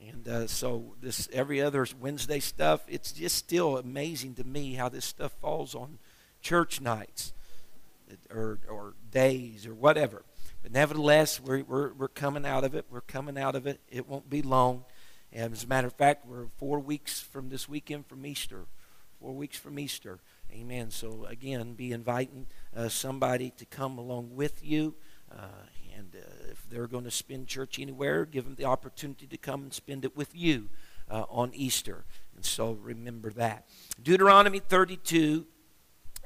And uh, so this every other Wednesday stuff, it's just still amazing to me how this stuff falls on church nights or, or days or whatever. But nevertheless, we're, we're, we're coming out of it. We're coming out of it. It won't be long. And as a matter of fact, we're four weeks from this weekend from Easter. Four weeks from Easter. Amen. So again, be inviting uh, somebody to come along with you. Uh, and uh, if they're going to spend church anywhere, give them the opportunity to come and spend it with you uh, on Easter. And so remember that. Deuteronomy 32,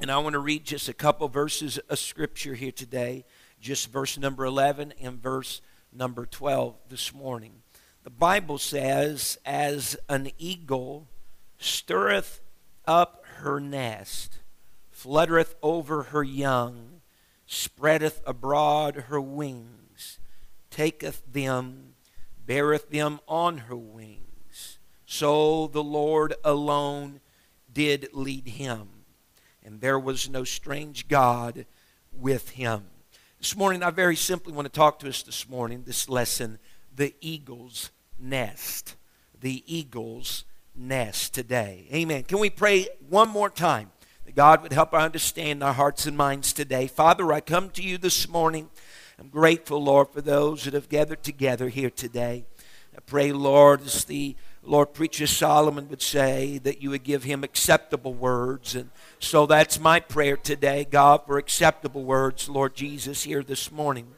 and I want to read just a couple verses of scripture here today, just verse number 11 and verse number 12 this morning. The Bible says, As an eagle stirreth up her nest, fluttereth over her young, spreadeth abroad her wings, taketh them, beareth them on her wings. So the Lord alone did lead him, and there was no strange God with him. This morning, I very simply want to talk to us this morning, this lesson, the eagle's nest. The eagle's nest today. Amen. Can we pray one more time? God would help our understand our hearts and minds today. Father, I come to you this morning. I'm grateful, Lord, for those that have gathered together here today. I pray, Lord, as the Lord preacher Solomon would say, that you would give him acceptable words. And so that's my prayer today, God, for acceptable words, Lord Jesus, here this morning.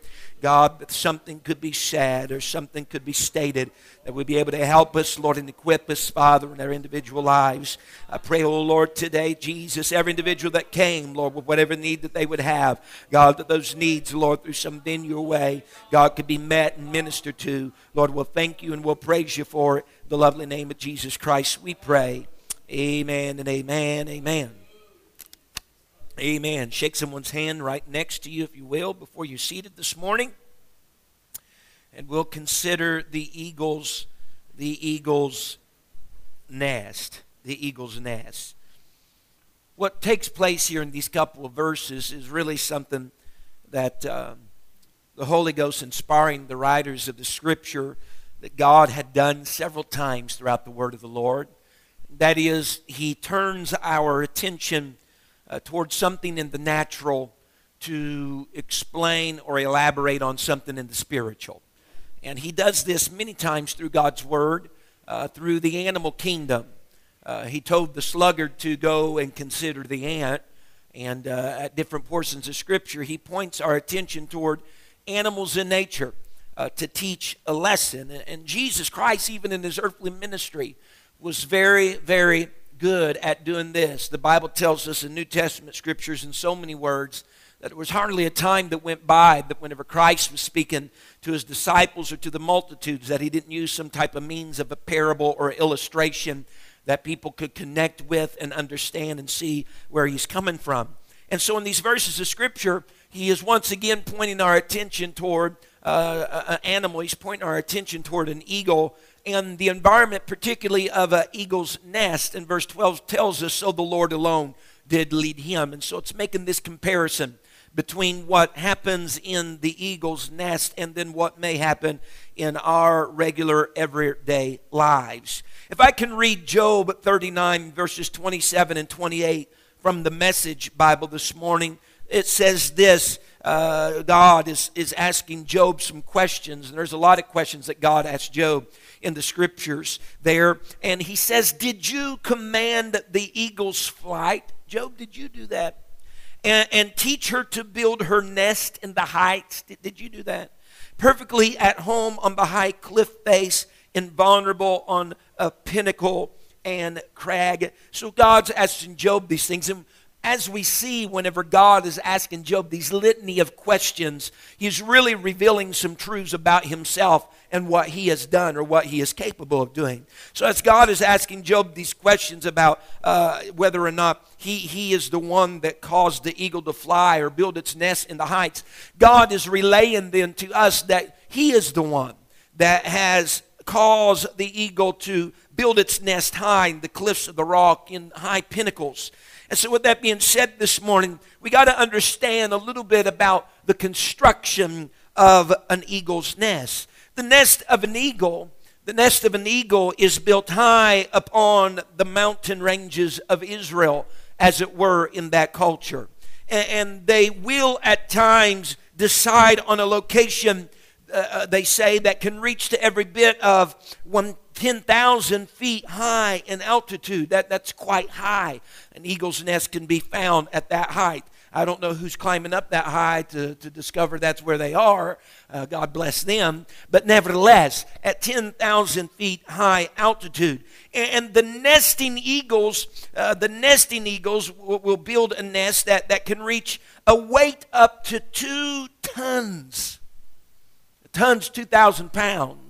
God, that something could be said or something could be stated that would be able to help us, Lord, and equip us, Father, in our individual lives. I pray, oh Lord, today, Jesus, every individual that came, Lord, with whatever need that they would have, God, that those needs, Lord, through in your way, God, could be met and ministered to. Lord, we'll thank you and we'll praise you for it. In the lovely name of Jesus Christ, we pray. Amen and amen. Amen. Amen. Shake someone's hand right next to you, if you will, before you're seated this morning. And we'll consider the eagle's, the eagle's nest. The eagle's nest. What takes place here in these couple of verses is really something that uh, the Holy Ghost inspiring the writers of the Scripture that God had done several times throughout the Word of the Lord. That is, He turns our attention uh, towards something in the natural to explain or elaborate on something in the spiritual. And he does this many times through God's word, uh, through the animal kingdom. Uh, he told the sluggard to go and consider the ant. And uh, at different portions of Scripture, he points our attention toward animals in nature uh, to teach a lesson. And Jesus Christ, even in his earthly ministry, was very, very good at doing this. The Bible tells us in New Testament scriptures in so many words that there was hardly a time that went by that whenever Christ was speaking to his disciples or to the multitudes that he didn't use some type of means of a parable or illustration that people could connect with and understand and see where he's coming from. And so in these verses of scripture, he is once again pointing our attention toward uh, an animal. He's pointing our attention toward an eagle and the environment, particularly of an eagle's nest. And verse 12 tells us, So the Lord alone did lead him. And so it's making this comparison between what happens in the eagle's nest and then what may happen in our regular everyday lives. If I can read Job 39, verses 27 and 28 from the Message Bible this morning, it says this uh, God is, is asking Job some questions, and there's a lot of questions that God asked Job in the scriptures there. And he says, Did you command the eagle's flight? Job, did you do that? And, and teach her to build her nest in the heights? Did, did you do that? Perfectly at home on the high cliff face, invulnerable on a pinnacle and crag. So God's asking Job these things. And as we see whenever God is asking Job these litany of questions, he's really revealing some truths about himself and what he has done or what he is capable of doing. So, as God is asking Job these questions about uh, whether or not he, he is the one that caused the eagle to fly or build its nest in the heights, God is relaying then to us that he is the one that has caused the eagle to build its nest high in the cliffs of the rock, in high pinnacles. And so, with that being said this morning, we got to understand a little bit about the construction of an eagle's nest. The nest of an eagle, the nest of an eagle is built high upon the mountain ranges of Israel, as it were, in that culture. And they will at times decide on a location, uh, uh they say, that can reach to every bit of one 10,000 feet high in altitude. That, that's quite high. An eagle's nest can be found at that height. I don't know who's climbing up that high to, to discover that's where they are. Uh, God bless them. But nevertheless, at 10,000 feet high altitude. And, the nesting eagles, uh, the nesting eagles will, will build a nest that, that can reach a weight up to two tons. Ton's 2,000 pounds.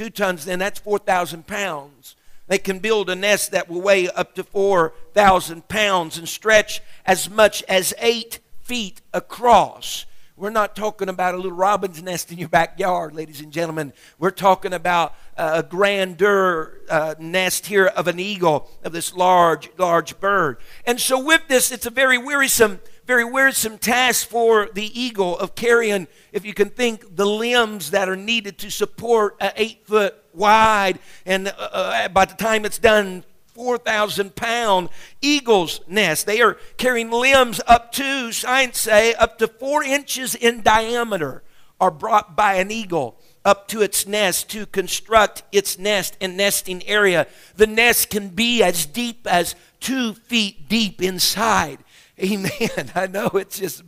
Two tons, then that's 4,000 pounds. They can build a nest that will weigh up to 4,000 pounds and stretch as much as eight feet across. We're not talking about a little robin's nest in your backyard, ladies and gentlemen. We're talking about a grandeur uh, nest here of an eagle, of this large, large bird. And so, with this, it's a very wearisome very wearisome task for the eagle of carrying, if you can think, the limbs that are needed to support an eight foot wide, and uh, uh by the time it's done, 4,000 pound eagle's nest. They are carrying limbs up to, science say, up to four inches in diameter are brought by an eagle up to its nest to construct its nest and nesting area. The nest can be as deep as two feet deep inside. Amen. I know it's just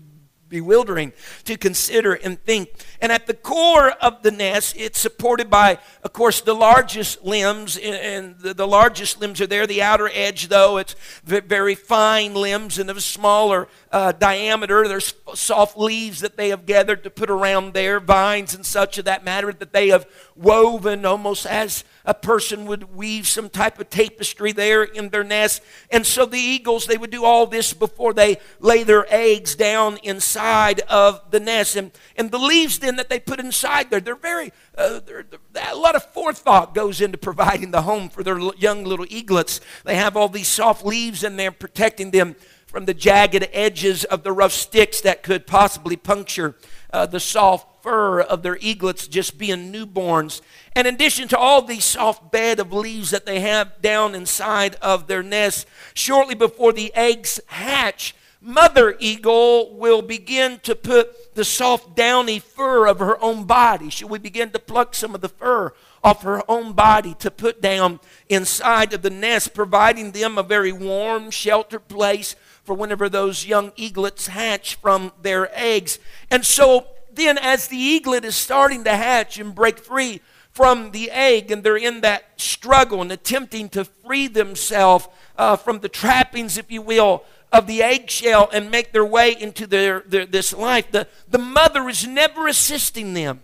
bewildering to consider and think. And at the core of the nest, it's supported by, of course, the largest limbs, and the, largest limbs are there. The outer edge, though, it's very fine limbs and of smaller uh, diameter. There's soft leaves that they have gathered to put around there, vines and such of that matter that they have woven almost as a person would weave some type of tapestry there in their nest. And so the eagles, they would do all this before they lay their eggs down inside of the nest. And, and the leaves then that they put inside there, they're very, uh, they're, they're, a lot of forethought goes into providing the home for their young little eaglets. They have all these soft leaves in there protecting them from the jagged edges of the rough sticks that could possibly puncture uh, the soft fur of their eaglets just being newborns. And in addition to all these soft bed of leaves that they have down inside of their nest, shortly before the eggs hatch, mother eagle will begin to put the soft downy fur of her own body. She will begin to pluck some of the fur off her own body to put down inside of the nest, providing them a very warm, sheltered place for whenever those young eaglets hatch from their eggs. And so then, as the eaglet is starting to hatch and break free from the egg, and they're in that struggle and attempting to free themselves uh, from the trappings, if you will, of the eggshell and make their way into their, their, this life, the, the mother is never assisting them.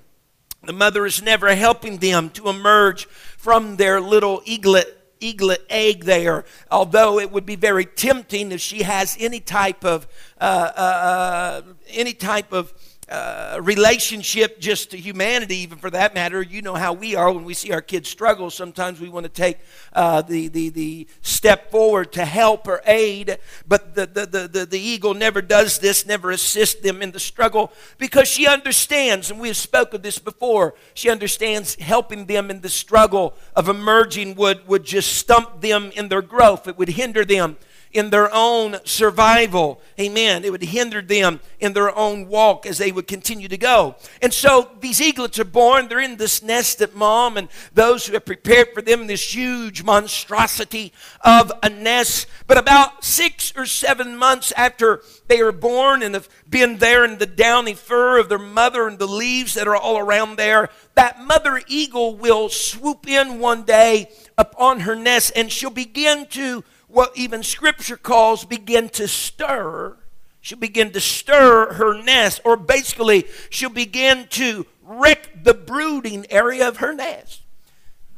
The mother is never helping them to emerge from their little eaglet eaglet egg there, although it would be very tempting if she has any type of uh, uh, uh any type of uh, relationship just to humanity, even for that matter. You know how we are when we see our kids struggle. Sometimes we want to take uh, the, the, the step forward to help or aid, but the, the, the, the, the eagle never does this, never assists them in the struggle because she understands, and we have spoken this before, she understands helping them in the struggle of emerging would, would just stump them in their growth, it would hinder them in their own survival. Amen. It would hinder them in their own walk as they would continue to go. And so these eaglets are born. They're in this nest at mom, and those who have prepared for them this huge monstrosity of a nest. But about six or seven months after they are born and have been there in the downy fur of their mother and the leaves that are all around there, that mother eagle will swoop in one day upon her nest and she'll begin to what even Scripture calls begin to stir. She'll begin to stir her nest, or basically, she'll begin to wreck the brooding area of her nest.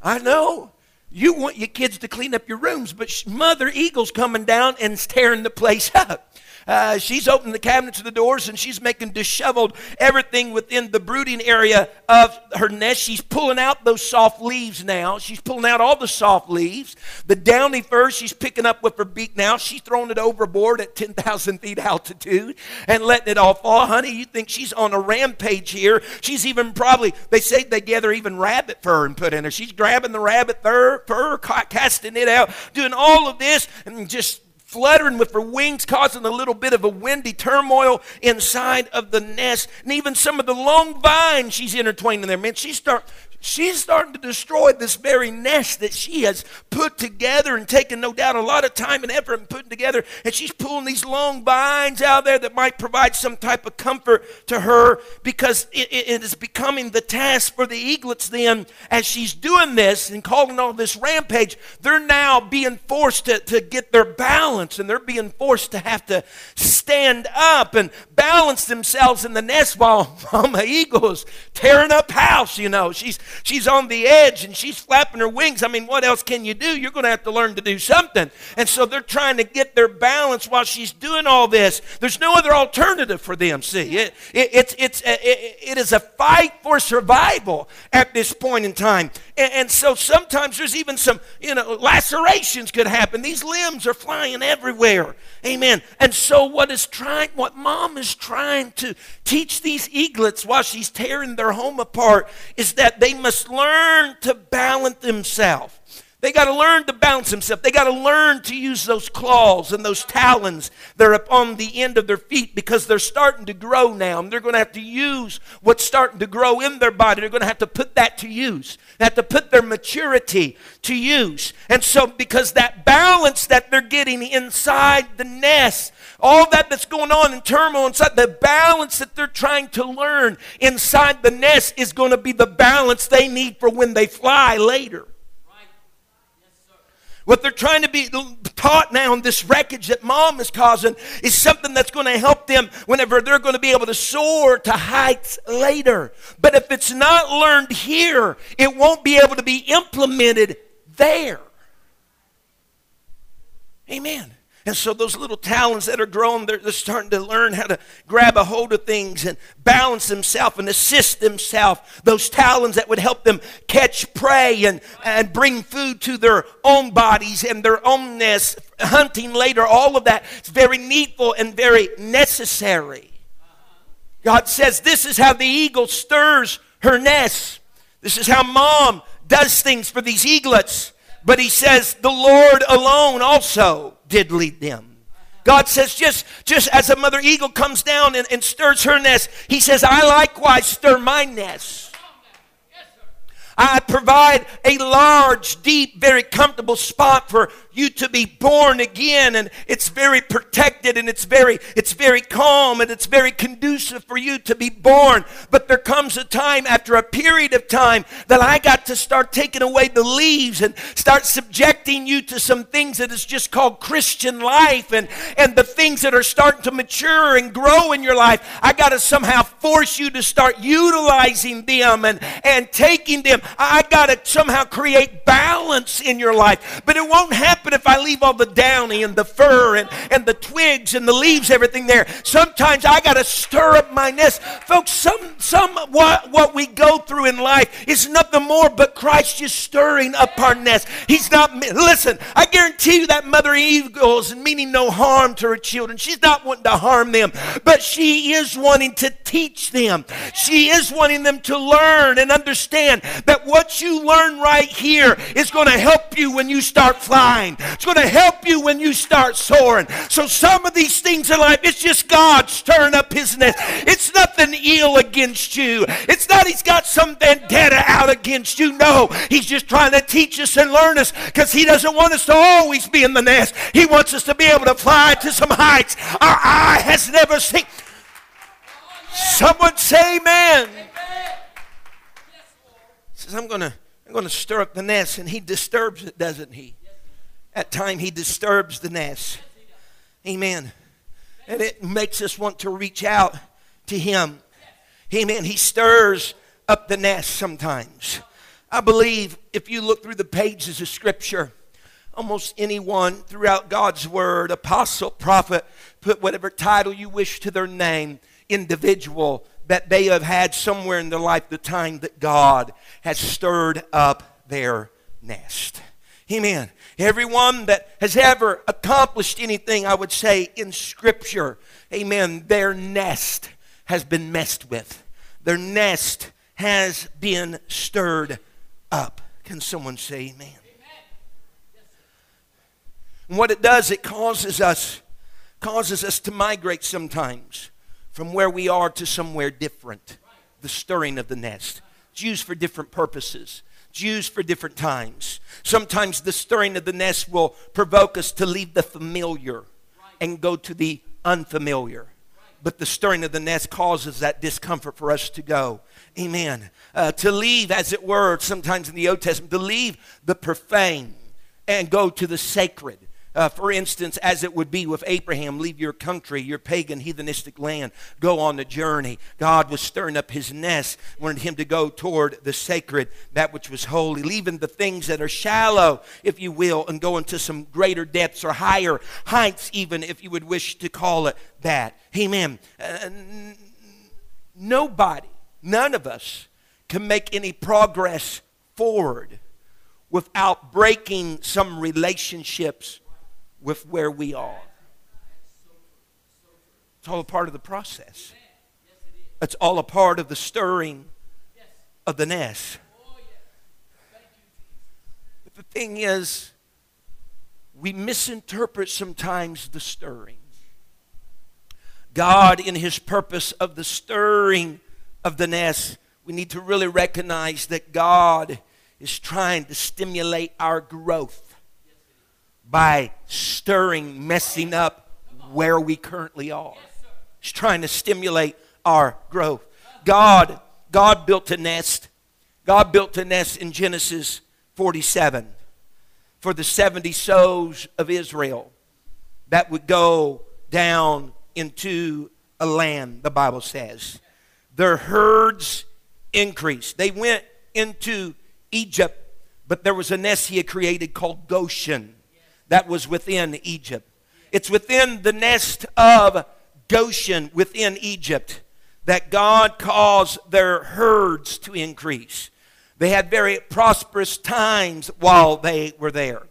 I know you want your kids to clean up your rooms, but Mother Eagle's coming down and tearing the place up. Uh, she's opening the cabinets of the doors and she's making disheveled everything within the brooding area of her nest. She's pulling out those soft leaves now. She's pulling out all the soft leaves. The downy fur she's picking up with her beak now. She's throwing it overboard at 10,000 feet altitude and letting it all fall. Honey, you think she's on a rampage here. She's even probably, they say they gather even rabbit fur and put in her. She's grabbing the rabbit fur, fur casting it out, doing all of this and just fluttering with her wings, causing a little bit of a windy turmoil inside of the nest. And even some of the long vines she's intertwining there. Man, she start she's starting to destroy this very nest that she has put together and taken, no doubt, a lot of time and effort in putting together. And she's pulling these long vines out there that might provide some type of comfort to her because it, it is becoming the task for the eaglets then as she's doing this and calling all this rampage. They're now being forced to, to get their balance and they're being forced to have to stand up and balance themselves in the nest while Mama Eagle is tearing up house, you know. She's she's on the edge and she's flapping her wings. I mean, what else can you do? You're going to have to learn to do something. And so they're trying to get their balance while she's doing all this. There's no other alternative for them, see. It, it, it's, it's, it, it is a fight for survival at this point in time. And, and so sometimes there's even some, you know, lacerations could happen. These limbs are flying everywhere. Amen. And so what is trying, what mom is trying to teach these eaglets while she's tearing their home apart is that they must learn to balance themselves. They got to learn to balance themselves. They got to learn to use those claws and those talons that are upon the end of their feet because they're starting to grow now. And they're going to have to use what's starting to grow in their body. They're going to have to put that to use. They have to put their maturity to use. And so, because that balance that they're getting inside the nest, all that that's going on in turmoil inside, the balance that they're trying to learn inside the nest is going to be the balance they need for when they fly later. What they're trying to be taught now in this wreckage that mom is causing is something that's going to help them whenever they're going to be able to soar to heights later. But if it's not learned here, it won't be able to be implemented there. Amen. And so those little talons that are growing, they're, they're, starting to learn how to grab a hold of things and balance themselves and assist themselves. Those talons that would help them catch prey and, and bring food to their own bodies and their own nest, hunting later, all of that is very needful and very necessary. God says this is how the eagle stirs her nest. This is how mom does things for these eaglets. But he says the Lord alone also did lead them. God says, just, just as a mother eagle comes down and, and stirs her nest, he says, I likewise stir my nest. I provide a large, deep, very comfortable spot for you to be born again and it's very protected and it's very it's very calm and it's very conducive for you to be born. But there comes a time after a period of time that I got to start taking away the leaves and start subjecting you to some things that is just called Christian life and and the things that are starting to mature and grow in your life. I got to somehow force you to start utilizing them and and taking them. I got to somehow create balance in your life. But it won't happen happen if I leave all the downy and the fur and, and the twigs and the leaves, everything there? Sometimes I got to stir up my nest. Folks, some, some what, what we go through in life is nothing more but Christ just stirring up our nest. He's not, listen, I guarantee you that Mother Eagle is meaning no harm to her children. She's not wanting to harm them, but she is wanting to teach them. She is wanting them to learn and understand that what you learn right here is going to help you when you start flying. It's going to help you when you start soaring. So some of these things in life, it's just God stirring up his nest. It's nothing ill against you. It's not he's got some vendetta out against you. No, he's just trying to teach us and learn us because he doesn't want us to always be in the nest. He wants us to be able to fly to some heights our eye has never seen. Someone say amen. Says, I'm gonna I'm gonna stir up the nest, and he disturbs it, doesn't he? At time he disturbs the nest. Amen. And it makes us want to reach out to him. Amen. He stirs up the nest sometimes. I believe if you look through the pages of Scripture, almost anyone throughout God's Word, apostle, prophet, put whatever title you wish to their name, individual, that they have had somewhere in their life the time that God has stirred up their nest. Amen. Everyone that has ever accomplished anything, I would say, in Scripture, amen, their nest has been messed with. Their nest has been stirred up. Can someone say amen? And what it does, it causes us, causes us to migrate sometimes from where we are to somewhere different. The stirring of the nest. It's used for different purposes. Used for different times. Sometimes the stirring of the nest will provoke us to leave the familiar and go to the unfamiliar. But the stirring of the nest causes that discomfort for us to go. Amen. Uh, to leave, as it were, sometimes in the Old Testament, to leave the profane and go to the sacred. Uh, for instance, as it would be with Abraham, leave your country, your pagan, heathenistic land, go on the journey. God was stirring up his nest, wanted him to go toward the sacred, that which was holy, leaving the things that are shallow, if you will, and go into some greater depths or higher heights, even if you would wish to call it that. Amen. Uh, nobody, none of us, can make any progress forward without breaking some relationships with where we are. It's all a part of the process. It's all a part of the stirring of the nest. But the thing is, we misinterpret sometimes the stirring. God, in His purpose of the stirring of the nest, we need to really recognize that God is trying to stimulate our growth by stirring, messing up where we currently are. He's trying to stimulate our growth. God, God built a nest. God built a nest in Genesis 47 for the 70 souls of Israel that would go down into a land, the Bible says. Their herds increased. They went into Egypt, but there was a nest he had created called Goshen that was within Egypt. It's within the nest of Goshen within Egypt that God caused their herds to increase. They had very prosperous times while they were there.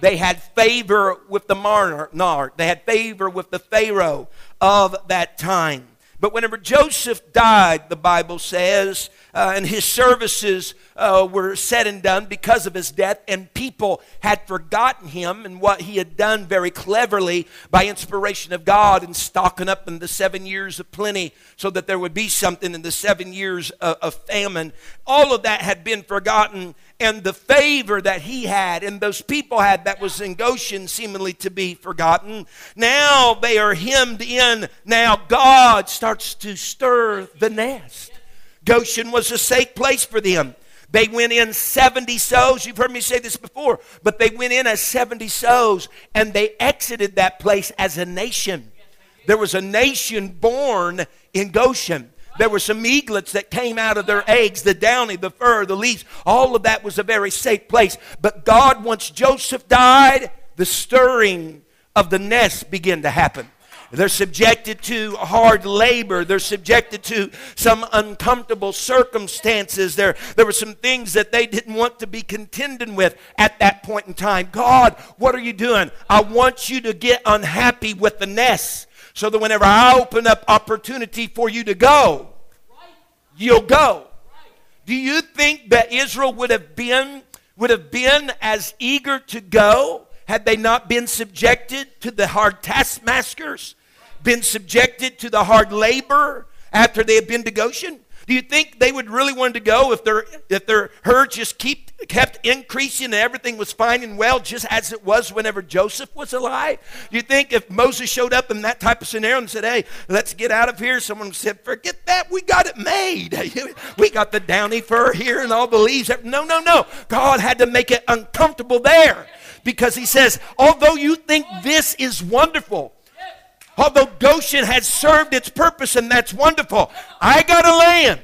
They had favor with the monarch, they had favor with the Pharaoh of that time. But whenever Joseph died, the Bible says, uh, and his services uh, were said and done because of his death, and people had forgotten him and what he had done very cleverly by inspiration of God in stocking up in the seven years of plenty so that there would be something in the seven years of, of famine. All of that had been forgotten, and the favor that he had and those people had that was in Goshen seemingly to be forgotten. Now they are hemmed in. Now God starts to stir the nest. Goshen was a safe place for them. They went in 70 souls. You've heard me say this before, but they went in as 70 souls and they exited that place as a nation. There was a nation born in Goshen. There were some eaglets that came out of their eggs, the downy, the fur, the leaves. All of that was a very safe place. But God, once Joseph died, the stirring of the nest began to happen. They're subjected to hard labor. They're subjected to some uncomfortable circumstances. There, there were some things that they didn't want to be contending with at that point in time. God, what are you doing? I want you to get unhappy with the nest so that whenever I open up opportunity for you to go, you'll go. Do you think that Israel would have been would have been as eager to go had they not been subjected to the hard taskmasters been subjected to the hard labor after they had been to Goshen? Do you think they would really want to go if their if their herd just keep kept increasing and everything was fine and well, just as it was whenever Joseph was alive? Do you think if Moses showed up in that type of scenario and said, "Hey, let's get out of here," someone said, "Forget that, we got it made. we got the downy fur here and all the leaves." No, no, no. God had to make it uncomfortable there Because he says, although you think this is wonderful, although Goshen has served its purpose and that's wonderful, I got a land,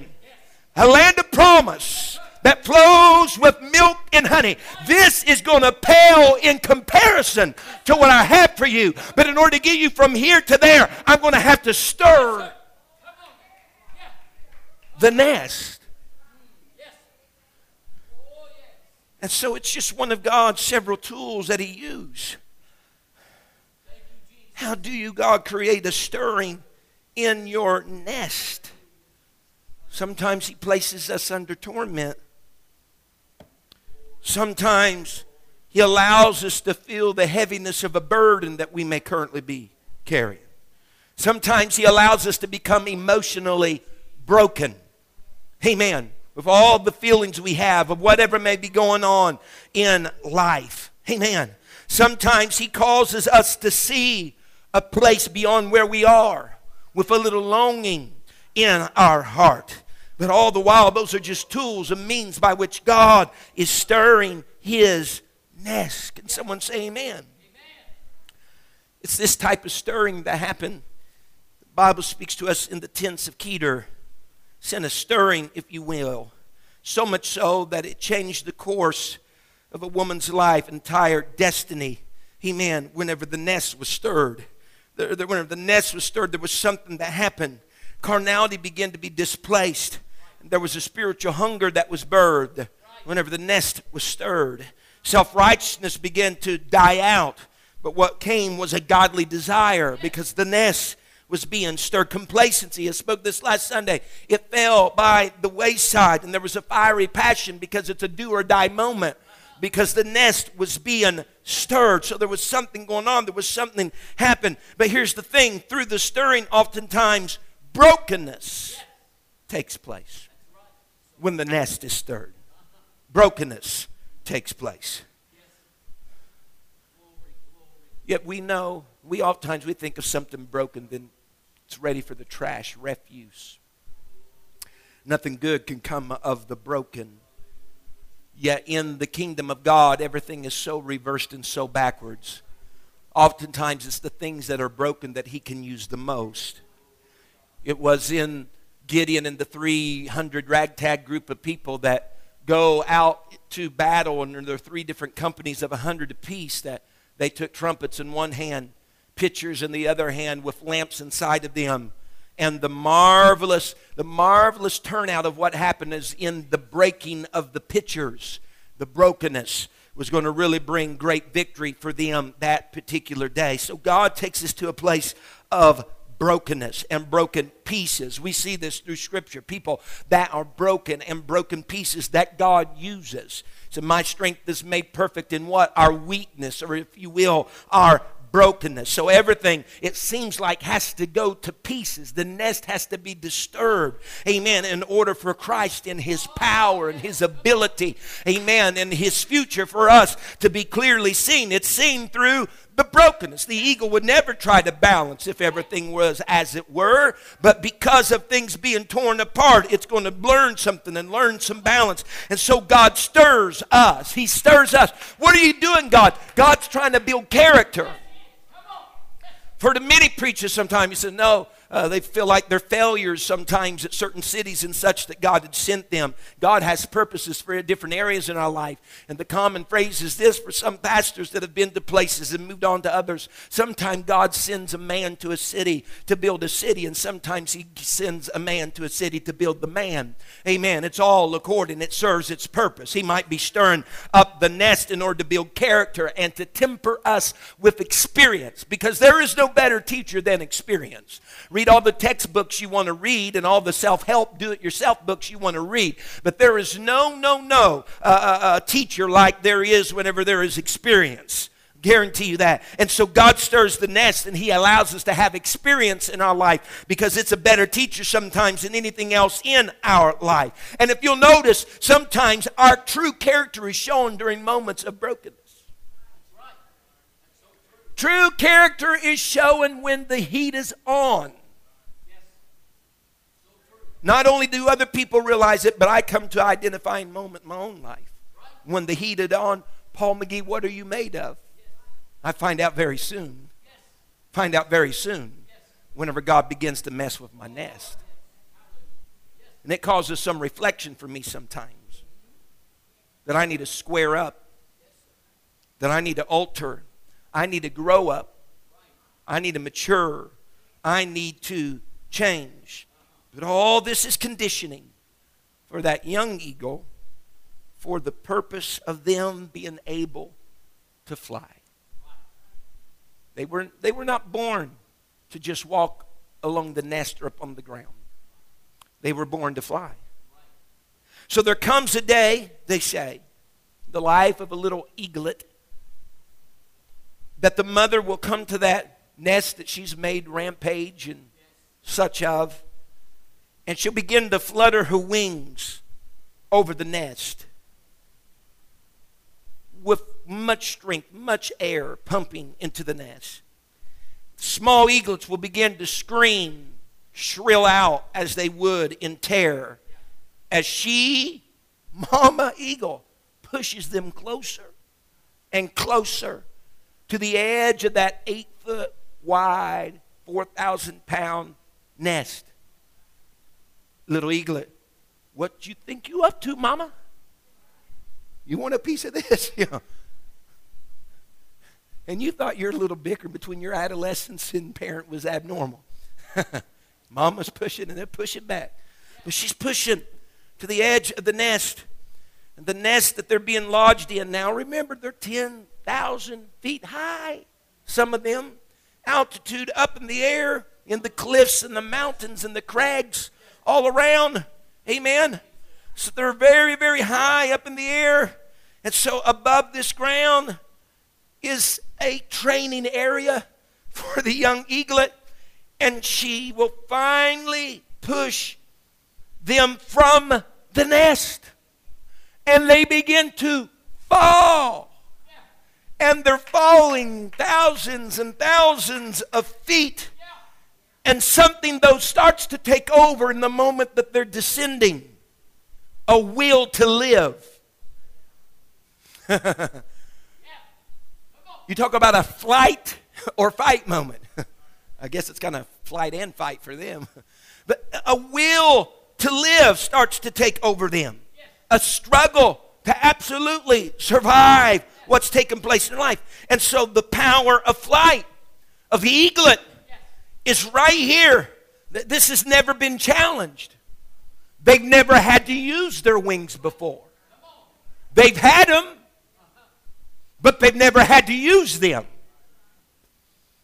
a land of promise that flows with milk and honey. This is going to pale in comparison to what I have for you. But in order to get you from here to there, I'm going to have to stir the nest. And so it's just one of God's several tools that He used. How do you, God, create a stirring in your nest? Sometimes He places us under torment. Sometimes He allows us to feel the heaviness of a burden that we may currently be carrying. Sometimes He allows us to become emotionally broken. Amen. With all the feelings we have of whatever may be going on in life. Amen. Sometimes He causes us to see a place beyond where we are with a little longing in our heart. But all the while, those are just tools and means by which God is stirring his nest. Can someone say amen? amen? It's this type of stirring that happened. The Bible speaks to us in the tents of Kedar. Sent a stirring, if you will. So much so that it changed the course of a woman's life, entire destiny. Amen. Whenever the nest was stirred, whenever the nest was stirred, there was something that happened. Carnality began to be displaced there was a spiritual hunger that was birthed whenever the nest was stirred. Self righteousness began to die out, but what came was a godly desire because the nest was being stirred. Complacency, I spoke this last Sunday, it fell by the wayside, and there was a fiery passion because it's a do or die moment because the nest was being stirred. So there was something going on, there was something happened. But here's the thing through the stirring, oftentimes brokenness takes place when the nest is stirred. Brokenness takes place. Yet we know, we oftentimes we think of something broken, then it's ready for the trash, refuse. Nothing good can come of the broken. Yet in the kingdom of God, everything is so reversed and so backwards. Oftentimes it's the things that are broken that He can use the most. It was in Gideon and the 300 ragtag group of people that go out to battle, and there are three different companies of 100 apiece that they took trumpets in one hand, pitchers in the other hand, with lamps inside of them. And the marvelous, the marvelous turnout of what happened is in the breaking of the pitchers, the brokenness was going to really bring great victory for them that particular day. So God takes us to a place of brokenness and broken pieces. We see this through Scripture. People that are broken and broken pieces that God uses. So, my strength is made perfect in what? Our weakness, or if you will, our brokenness. So everything, it seems like, has to go to pieces. The nest has to be disturbed. Amen. In order for Christ in his power and his ability, amen, and his future for us to be clearly seen. It's seen through the brokenness. The eagle would never try to balance if everything was as it were, but because of things being torn apart, it's going to learn something and learn some balance. And so God stirs us. He stirs us. What are you doing, God? God's trying to build character. For the many preachers sometimes, he said, no, uh, they feel like they're failures sometimes at certain cities and such that God had sent them. God has purposes for different areas in our life. And the common phrase is this for some pastors that have been to places and moved on to others. Sometimes God sends a man to a city to build a city, and sometimes He sends a man to a city to build the man. Amen. It's all according, it serves its purpose. He might be stirring up the nest in order to build character and to temper us with experience because there is no better teacher than experience. Read all the textbooks you want to read and all the self help, do it yourself books you want to read. But there is no, no, no uh, uh, uh, teacher like there is whenever there is experience. Guarantee you that. And so God stirs the nest and He allows us to have experience in our life because it's a better teacher sometimes than anything else in our life. And if you'll notice, sometimes our true character is shown during moments of brokenness. True character is shown when the heat is on. Not only do other people realize it, but I come to identifying moment in my own life when the heat is on Paul McGee, what are you made of? I find out very soon. Find out very soon whenever God begins to mess with my nest. And it causes some reflection for me sometimes that I need to square up, that I need to alter, I need to grow up, I need to mature, I need to change. But all this is conditioning for that young eagle for the purpose of them being able to fly. They were, they were not born to just walk along the nest or up on the ground. They were born to fly. So there comes a day, they say, the life of a little eaglet, that the mother will come to that nest that she's made rampage and such of, and she'll begin to flutter her wings over the nest with much strength, much air pumping into the nest. Small eaglets will begin to scream, shrill out as they would in terror as she, Mama Eagle, pushes them closer and closer to the edge of that eight foot wide, 4,000 pound nest. Little eaglet, what you think you up to, Mama? You want a piece of this? yeah. And you thought your little bicker between your adolescence and parent was abnormal. Mama's pushing and they're pushing back. But she's pushing to the edge of the nest. And the nest that they're being lodged in now, remember, they're 10,000 feet high, some of them. Altitude up in the air, in the cliffs and the mountains and the crags all around. Amen. So they're very, very high up in the air. And so above this ground is a training area for the young eaglet. And she will finally push them from the nest. And they begin to fall. And they're falling thousands and thousands of feet. And something, though, starts to take over in the moment that they're descending a will to live. you talk about a flight or fight moment. I guess it's kind of flight and fight for them. But a will to live starts to take over them. A struggle to absolutely survive what's taking place in life. And so the power of flight, of the eaglet, is right here. That This has never been challenged. They've never had to use their wings before. They've had them, but they've never had to use them.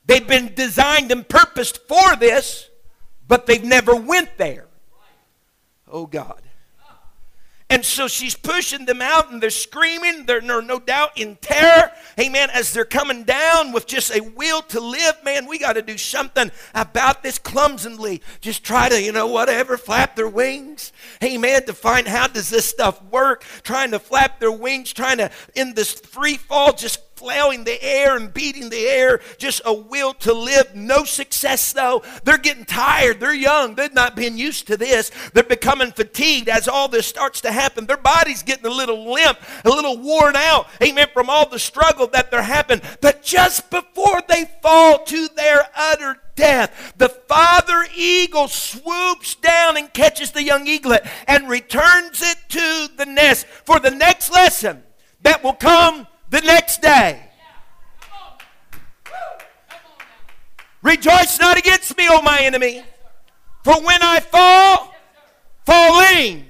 They've been designed and purposed for this, but they've never went there. Oh God. And so she's pushing them out and they're screaming. They're no, doubt in terror. Amen. As they're coming down with just a will to live, man, we got to do something about this clumsily. Just try to, you know, whatever, flap their wings. Amen. To find how does this stuff work. Trying to flap their wings, trying to, in this free fall, just flailing the air and beating the air, just a will to live. No success, though. They're getting tired. They're young. They've not been used to this. They're becoming fatigued as all this starts to happen. Their body's getting a little limp, a little worn out. Amen. From all the struggle that they're having. But just before they fall to their utter death. The father eagle swoops down and catches the young eaglet and returns it to the nest for the next lesson that will come the next day. Rejoice not against me, O my enemy, for when I fall, falling,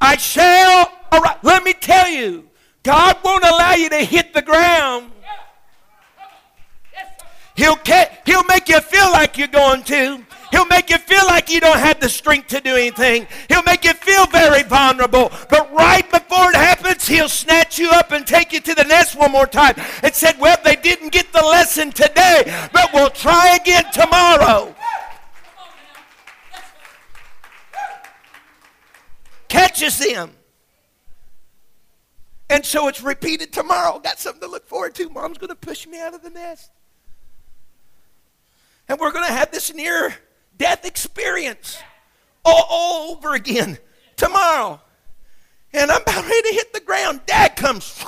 I shall arise. Let me tell you, God won't allow you to hit the ground. He'll, he'll make you feel like you're going to. He'll make you feel like you don't have the strength to do anything. He'll make you feel very vulnerable. But right before it happens, he'll snatch you up and take you to the nest one more time and said, Well, they didn't get the lesson today, but we'll try again tomorrow. Catches them. And so it's repeated tomorrow. Got something to look forward to. Mom's going to push me out of the nest. And we're going to have this near death experience all, over again tomorrow. And I'm about ready to hit the ground. Dad comes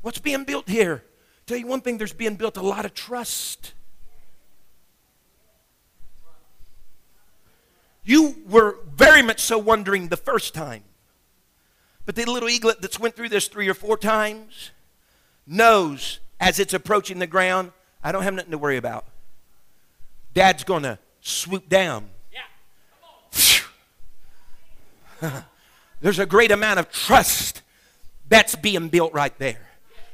What's being built here? Tell you one thing, there's being built a lot of trust. You were very much so wondering the first time. But the little eaglet that's went through this three or four times knows as it's approaching the ground, I don't have nothing to worry about. Dad's going to swoop down. Yeah. There's a great amount of trust that's being built right there.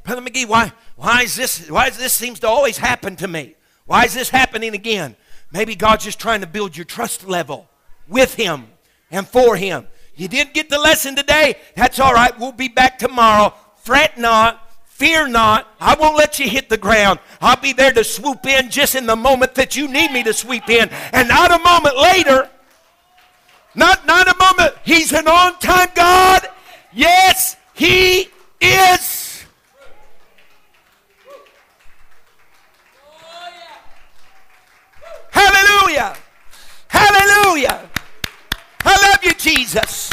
Brother McGee, why, why is this, why does this seems to always happen to me? Why is this happening again? Maybe God's just trying to build your trust level with Him and for Him. You didn't get the lesson today? That's all right. We'll be back tomorrow. Fret not. Fear not. I won't let you hit the ground. I'll be there to swoop in just in the moment that you need me to sweep in. And not a moment later. Not, not a moment. He's an on time God. Yes, He is. Hallelujah. Hallelujah. I love you, Jesus.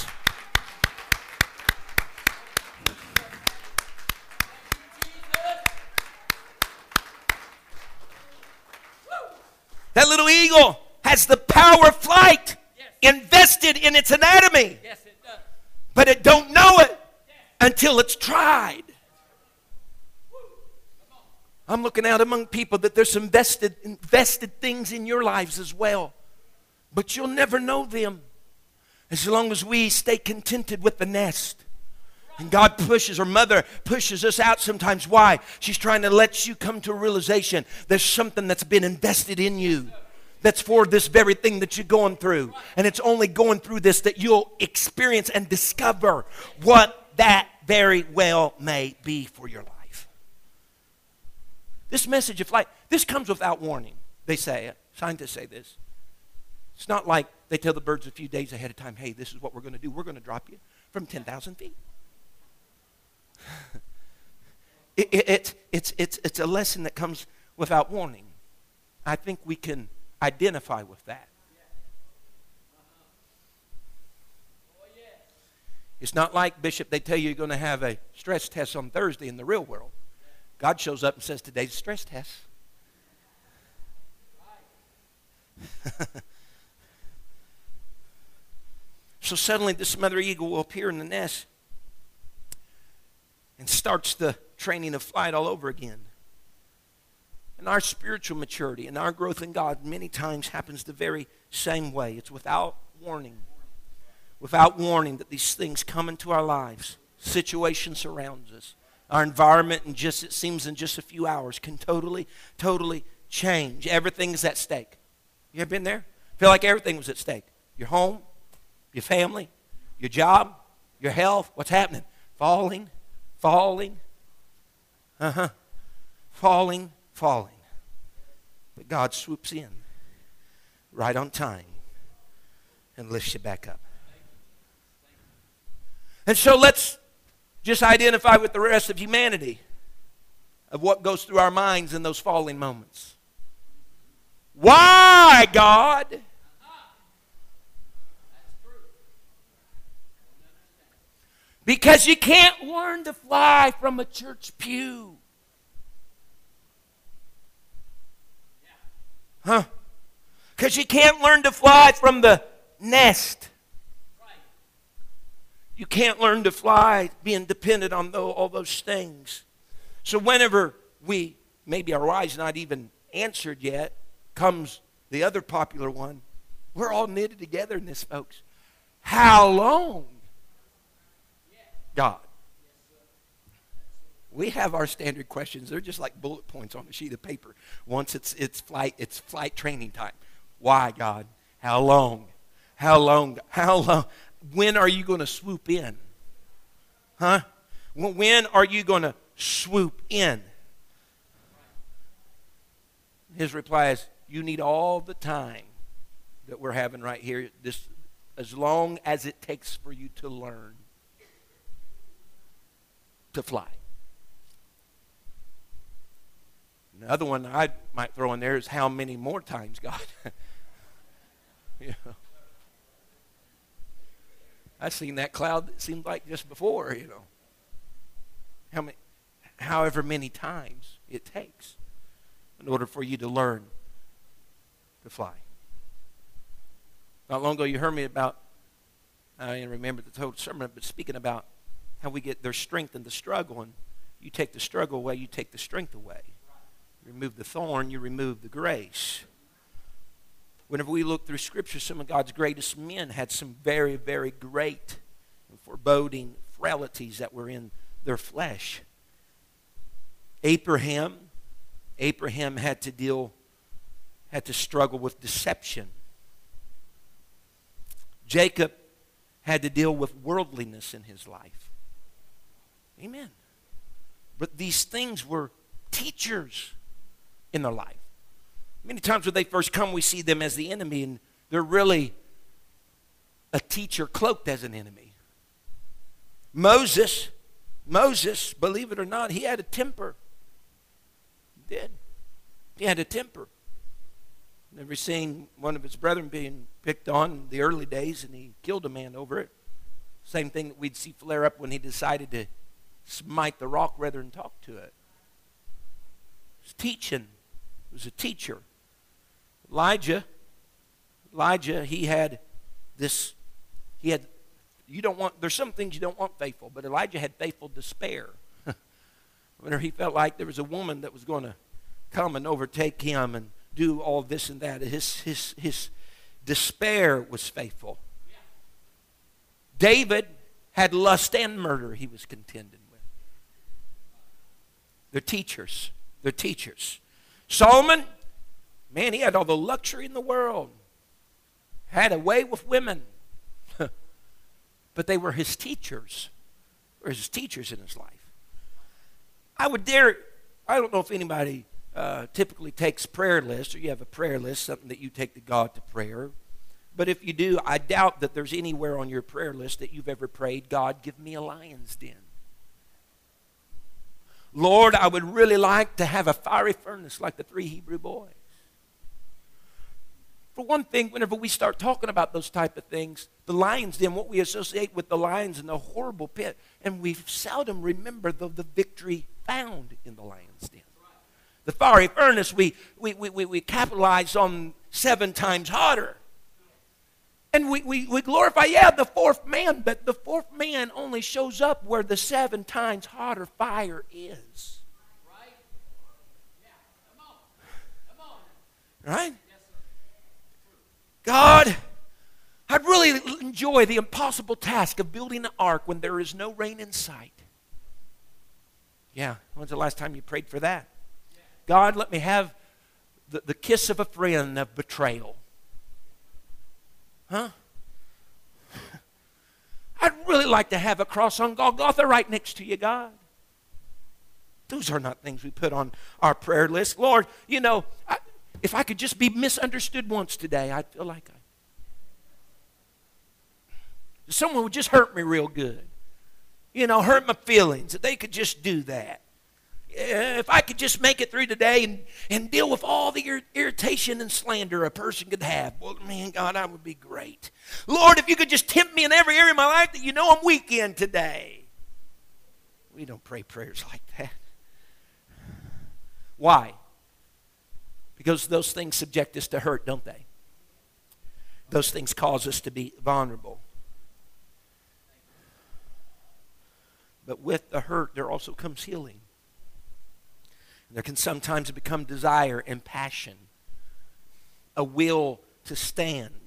That little eagle has the power of flight yes. invested in its anatomy. Yes, it does. But it don't know it yes. until it's tried. I'm looking out among people that there's some vested, invested things in your lives as well. But you'll never know them as long as we stay contented with the nest. And God pushes, her mother pushes us out sometimes. Why? She's trying to let you come to a realization there's something that's been invested in you that's for this very thing that you're going through. And it's only going through this that you'll experience and discover what that very well may be for your life. This message of life, this comes without warning. They say it. Scientists say this. It's not like they tell the birds a few days ahead of time, hey, this is what we're going to do. We're going to drop you from 10,000 feet. it, it, it, it's, it's, it's a lesson that comes without warning. I think we can identify with that. It's not like, Bishop, they tell you you're going to have a stress test on Thursday in the real world. God shows up and says, Today's a stress test. so suddenly, this mother eagle will appear in the nest and starts the training of flight all over again. And our spiritual maturity and our growth in God many times happens the very same way. It's without warning. Without warning that these things come into our lives. Situation surrounds us. Our environment, and just it seems in just a few hours, can totally, totally change. Everything is at stake. You ever been there? Feel like everything was at stake. Your home, your family, your job, your health. What's happening? Falling, falling. Uh huh. Falling, falling. But God swoops in right on time and lifts you back up. And so let's just identify with the rest of humanity of what goes through our minds in those falling moments. Why, God? Because you can't learn to fly from a church pew. Huh? Because you can't learn to fly from the nest. You can't learn to fly being dependent on all those things. So, whenever we, maybe our why's not even answered yet, comes the other popular one. We're all knitted together in this, folks. How long? God we have our standard questions. They're just like bullet points on a sheet of paper. Once it's it's flight it's flight training time. Why, God? How long? How long? How long? When are you going to swoop in? Huh? When are you going to swoop in? His reply is, You need all the time that we're having right here, this, as long as it takes for you to learn to fly. Another one I might throw in there is how many more times, God? you know. I seen that cloud that seemed like just before, you know. How many however many times it takes in order for you to learn to fly. Not long ago, you heard me about, I didn't remember the total sermon, but speaking about how we get their strength in the struggle. And you take the struggle away, you take the strength away. You remove the thorn, you remove the grace. Whenever we look through Scripture, some of God's greatest men had some very, very great and foreboding frailties that were in their flesh. Abraham, Abraham had to deal, had to struggle with deception. Jacob had to deal with worldliness in his life. Amen. But these things were teachers in their life. Many times when they first come, we see them as the enemy, and they're really a teacher cloaked as an enemy. Moses, Moses, believe it or not, he had a temper. He did. He had a temper. Never seen one of his brethren being picked on in the early days, and he killed a man over it. Same thing that we'd see flare up when he decided to smite the rock rather than talk to it. Was teaching. He was a teacher. Elijah, Elijah, he had this, he had, you don't want, there's some things you don't want faithful, but Elijah had faithful despair. Whenever he felt like there was a woman that was going to come and overtake him and do all this and that, his, his, his despair was faithful. David had lust and murder he was contending. They're teachers. They're teachers. Solomon, man, he had all the luxury in the world, had a way with women. but they were his teachers, or his teachers in his life. I would dare, I don't know if anybody uh, typically takes prayer lists or you have a prayer list, something that you take to God to prayer. But if you do, I doubt that there's anywhere on your prayer list that you've ever prayed, God, give me a lion's den. Lord, I would really like to have a fiery furnace like the three Hebrew boys. For one thing, whenever we start talking about those type of things, the lion's den, what we associate with the lions in the horrible pit, and we seldom remember the, the victory found in the lion's den. The fiery furnace, we, we, we, we, we capitalize on seven times hotter. And we, we, we glorify, yeah, the fourth man, but the fourth man only shows up where the seven times hotter fire is. Right? Yeah. Come on. Come on. Right? God, I'd really enjoy the impossible task of building an ark when there is no rain in sight. Yeah, when's the last time you prayed for that? God, let me have the, the kiss of a friend of betrayal. Huh? I'd really like to have a cross on Golgotha right next to you, God. Those are not things we put on our prayer list. Lord, you know, I, if I could just be misunderstood once today, I'd feel like I. Someone would just hurt me real good. You know, hurt my feelings. If they could just do that Uh, if I could just make it through today and, and deal with all the ir- irritation and slander a person could have, well, man, God, I would be great. Lord, if you could just tempt me in every area of my life that you know I'm weak in today. We don't pray prayers like that. Why? Because those things subject us to hurt, don't they? Those things cause us to be vulnerable. But with the hurt, there also comes healing. There can sometimes become desire and passion, a will to stand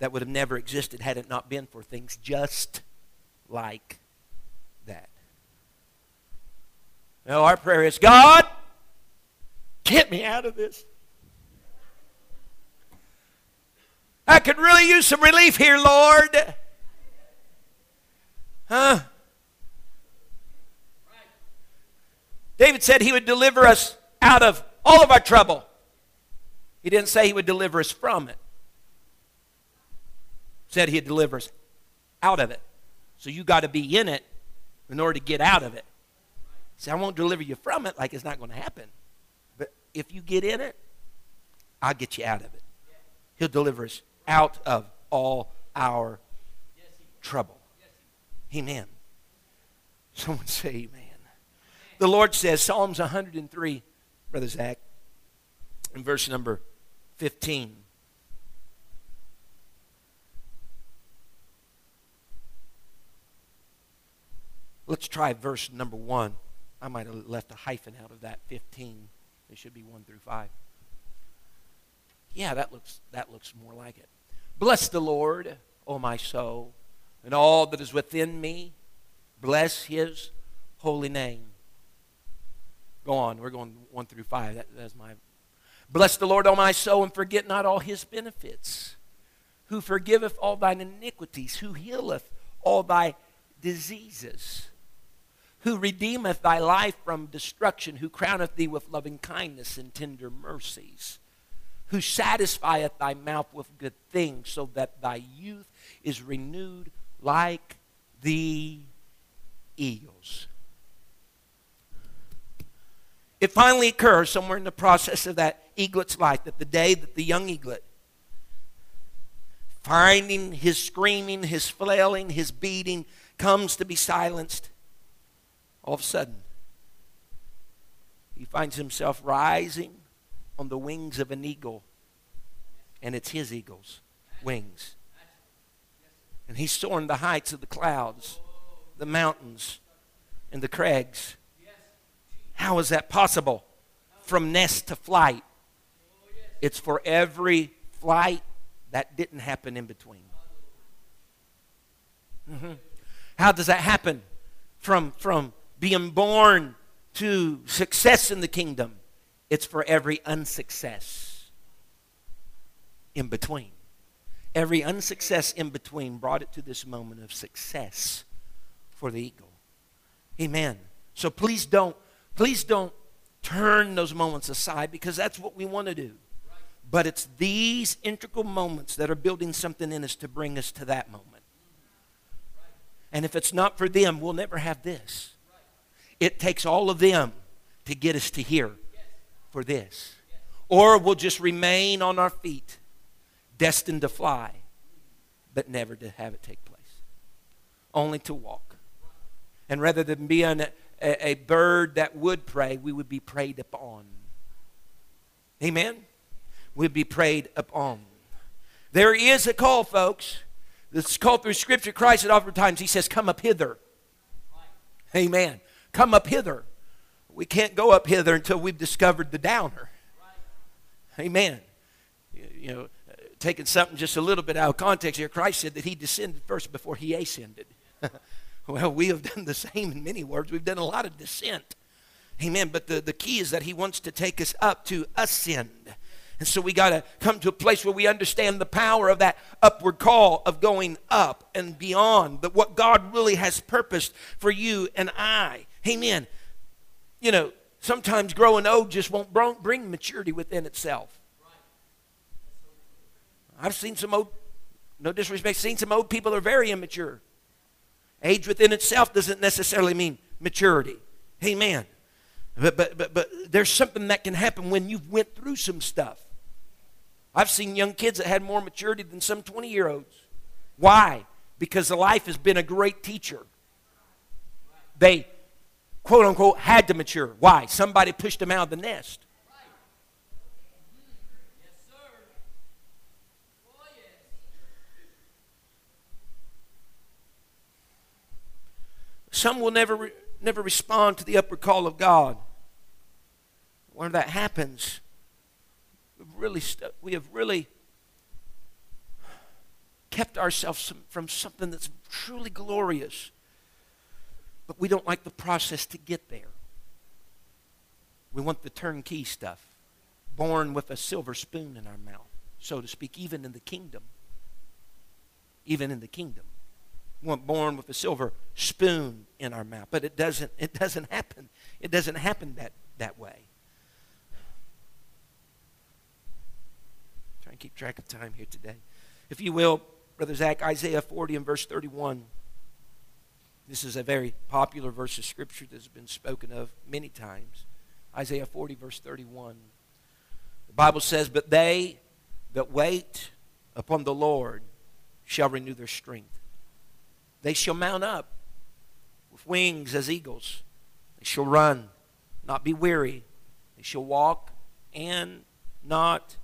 that would have never existed had it not been for things just like that. Now, our prayer is God, get me out of this. I could really use some relief here, Lord. Huh? David said he would deliver us out of all of our trouble. He didn't say he would deliver us from it. He said he'd deliver us out of it. So you got to be in it in order to get out of it. See, I won't deliver you from it like it's not going to happen. But if you get in it, I'll get you out of it. He'll deliver us out of all our trouble. Amen. Someone say amen. The Lord says, Psalms 103, Brother Zach, in verse number 15. Let's try verse number 1. I might have left a hyphen out of that 15. It should be 1 through 5. Yeah, that looks, that looks more like it. Bless the Lord, O my soul, and all that is within me. Bless his holy name. Go on. We're going 1 through 5. That, that's my. Bless the Lord, O my soul, and forget not all his benefits, who forgiveth all thine iniquities, who healeth all thy diseases who redeemeth thy life from destruction, who crowneth thee with loving kindness and tender mercies, who satisfieth thy mouth with good things, so that thy youth is renewed like the eagles. It finally occurs somewhere in the process of that eaglet's life that the day that the young eaglet, finding his screaming, his flailing, his beating, comes to be silenced, all of a sudden, he finds himself rising on the wings of an eagle, and it's his eagle's wings. And he's soaring the heights of the clouds, the mountains, and the crags. How is that possible? From nest to flight. It's for every flight that didn't happen in between. Mm-hmm. How does that happen? From, from being born to success in the kingdom, it's for every unsuccess in between. Every unsuccess in between brought it to this moment of success for the eagle. Amen. So please don't, please don't turn those moments aside because that's what we want to do. But it's these integral moments that are building something in us to bring us to that moment. And if it's not for them, we'll never have this. It takes all of them to get us to here for this. Or we'll just remain on our feet, destined to fly, but never to have it take place. Only to walk. And rather than being a, a, a bird that would prey, we would be preyed upon. Amen? We'd be preyed upon. There is a call, folks. This called through Scripture. Christ at oftentimes, He says, Come up hither. Amen. Come up hither. We can't go up hither until we've discovered the downer. Amen. You know, taking something just a little bit out of context here, Christ said that he descended first before he ascended. well, we have done the same in many words. We've done a lot of descent. Amen. But the, the key is that he wants to take us up to ascend. And so we got to come to a place where we understand the power of that upward call of going up and beyond, but what God really has purposed for you and I. Amen. You know, sometimes growing old just won't bring maturity within itself. I've seen some old, no disrespect, seen some old people are very immature. Age within itself doesn't necessarily mean maturity. Amen. But, but, but, but there's something that can happen when you've went through some stuff. I've seen young kids that had more maturity than some 20 year olds. Why? Because the life has been a great teacher. They quote unquote, had to mature. Why? Somebody pushed them out of the nest. Some will never, never respond to the upward call of God. When that happens, we've really we have really kept ourselves from something that's truly glorious but we don't like the process to get there. We want the turnkey stuff, born with a silver spoon in our mouth, so to speak, even in the kingdom. Even in the kingdom. We want born with a silver spoon in our mouth. But it doesn't, it doesn't happen. It doesn't happen that, that way. Try and keep track of time here today. If you will, Brother Zach, Isaiah 40 and verse 31. This is a very popular verse of Scripture that's been spoken of many times. Isaiah 40, verse 31. The Bible says, But they that wait upon the Lord shall renew their strength. They shall mount up with wings as eagles. They shall run not be weary. They shall walk and not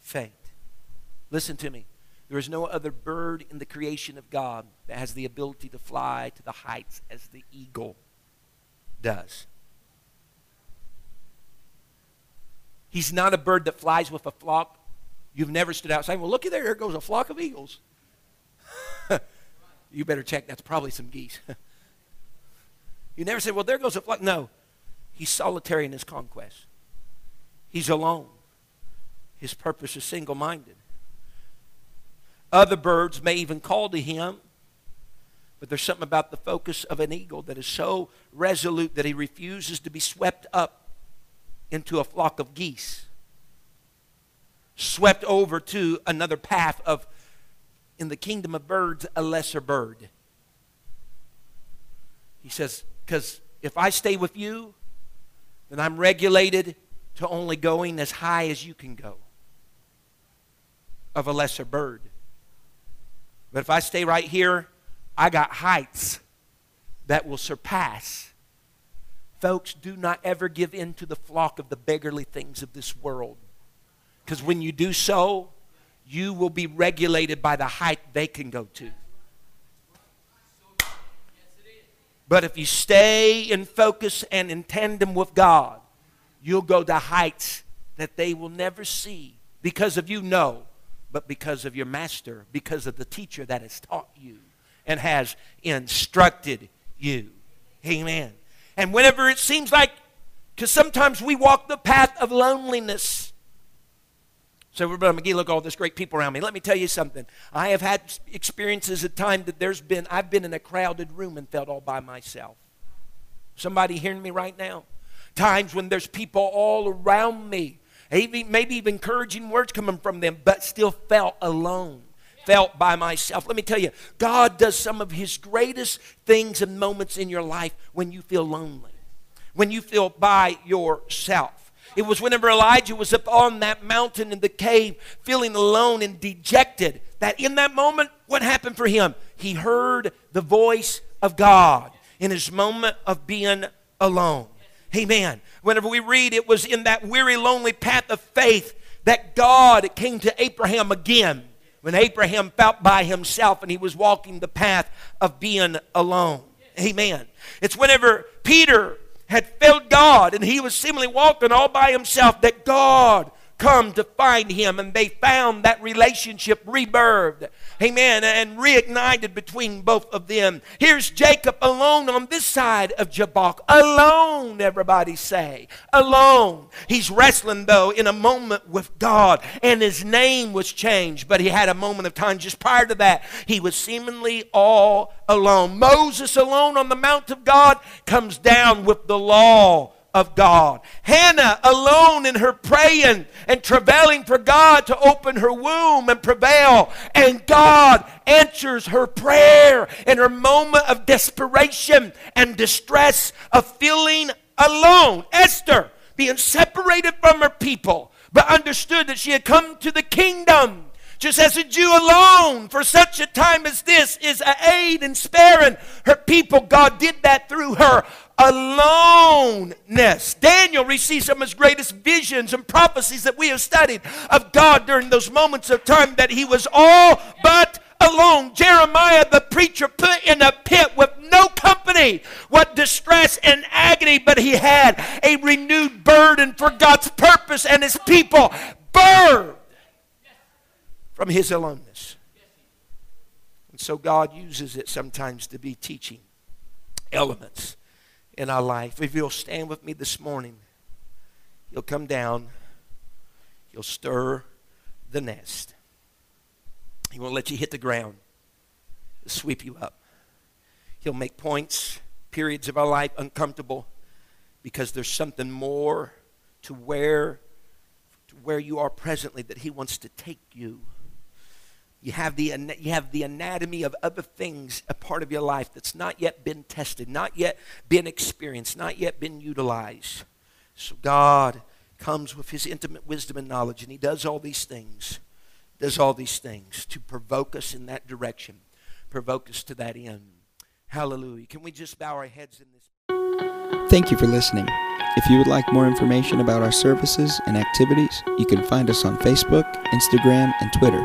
faint. Listen to me. There is no other bird in the creation of God that has the ability to fly to the heights as the eagle does. He's not a bird that flies with a flock. You've never stood outside. Well, looky there, there goes a flock of eagles. you better check. That's probably some geese. you never said, well, there goes a flock. No, he's solitary in his conquest. He's alone. His purpose is single minded. Other birds may even call to him, but there's something about the focus of an eagle that is so resolute that he refuses to be swept up into a flock of geese, swept over to another path of, in the kingdom of birds, a lesser bird. He says, because if I stay with you, then I'm regulated to only going as high as you can go of a lesser bird. But if I stay right here, I got heights that will surpass. Folks, do not ever give in to the flock of the beggarly things of this world. Because when you do so, you will be regulated by the height they can go to. But if you stay in focus and in tandem with God, you'll go to heights that they will never see because of you, no but because of your master, because of the teacher that has taught you and has instructed you. Amen. And whenever it seems like, because sometimes we walk the path of loneliness. So, Brother McGee, look, all this great people around me. Let me tell you something. I have had experiences at times that there's been, I've been in a crowded room and felt all by myself. Somebody hearing me right now? Times when there's people all around me maybe even encouraging words coming from them, but still felt alone, felt by myself. Let me tell you, God does some of His greatest things and moments in your life when you feel lonely, when you feel by yourself. It was whenever Elijah was up on that mountain in the cave, feeling alone and dejected, that in that moment, what happened for him? He heard the voice of God in his moment of being alone. Amen. Whenever we read, it was in that weary, lonely path of faith that God came to Abraham again when Abraham felt by himself and he was walking the path of being alone. Amen. It's whenever Peter had failed God and he was seemingly walking all by himself that God come to find him and they found that relationship rebirthed. Amen. And reignited between both of them. Here's jacob alone on this side of jabbok alone everybody say. Alone. He's wrestling though in a moment with god and his name was changed but he had a moment of time just prior to that. He was seemingly all alone. Moses alone on the mount of god comes down with the law of God. Hannah alone in her praying and travailing for God to open her womb and prevail. And God answers her prayer in her moment of desperation and distress of feeling alone. Esther being separated from her people, but understood that she had come to the kingdom just as a Jew alone for such a time as this is a aid in sparing her people. God did that through her aloneness. Daniel received some of his greatest visions and prophecies that we have studied of God during those moments of time that he was all but alone. Jeremiah, the preacher, put in a pit with no company. What distress and agony, but he had a renewed burden for God's purpose and his people. Birthed from his aloneness. And so God uses it sometimes to be teaching elements in our life. If you'll stand with me this morning, you'll come down, you'll stir the nest. He won't let you hit the ground, He'll sweep you up. He'll make points, periods of our life uncomfortable because there's something more to where to where you are presently that he wants to take you you have, the, you have the anatomy of other things a part of your life that's not yet been tested, not yet been experienced, not yet been utilized. So God comes with his intimate wisdom and knowledge, and he does all these things, does all these things to provoke us in that direction, provoke us to that end. Hallelujah. Can we just bow our heads in this? Thank you for listening. If you would like more information about our services and activities, you can find us on Facebook, Instagram, and Twitter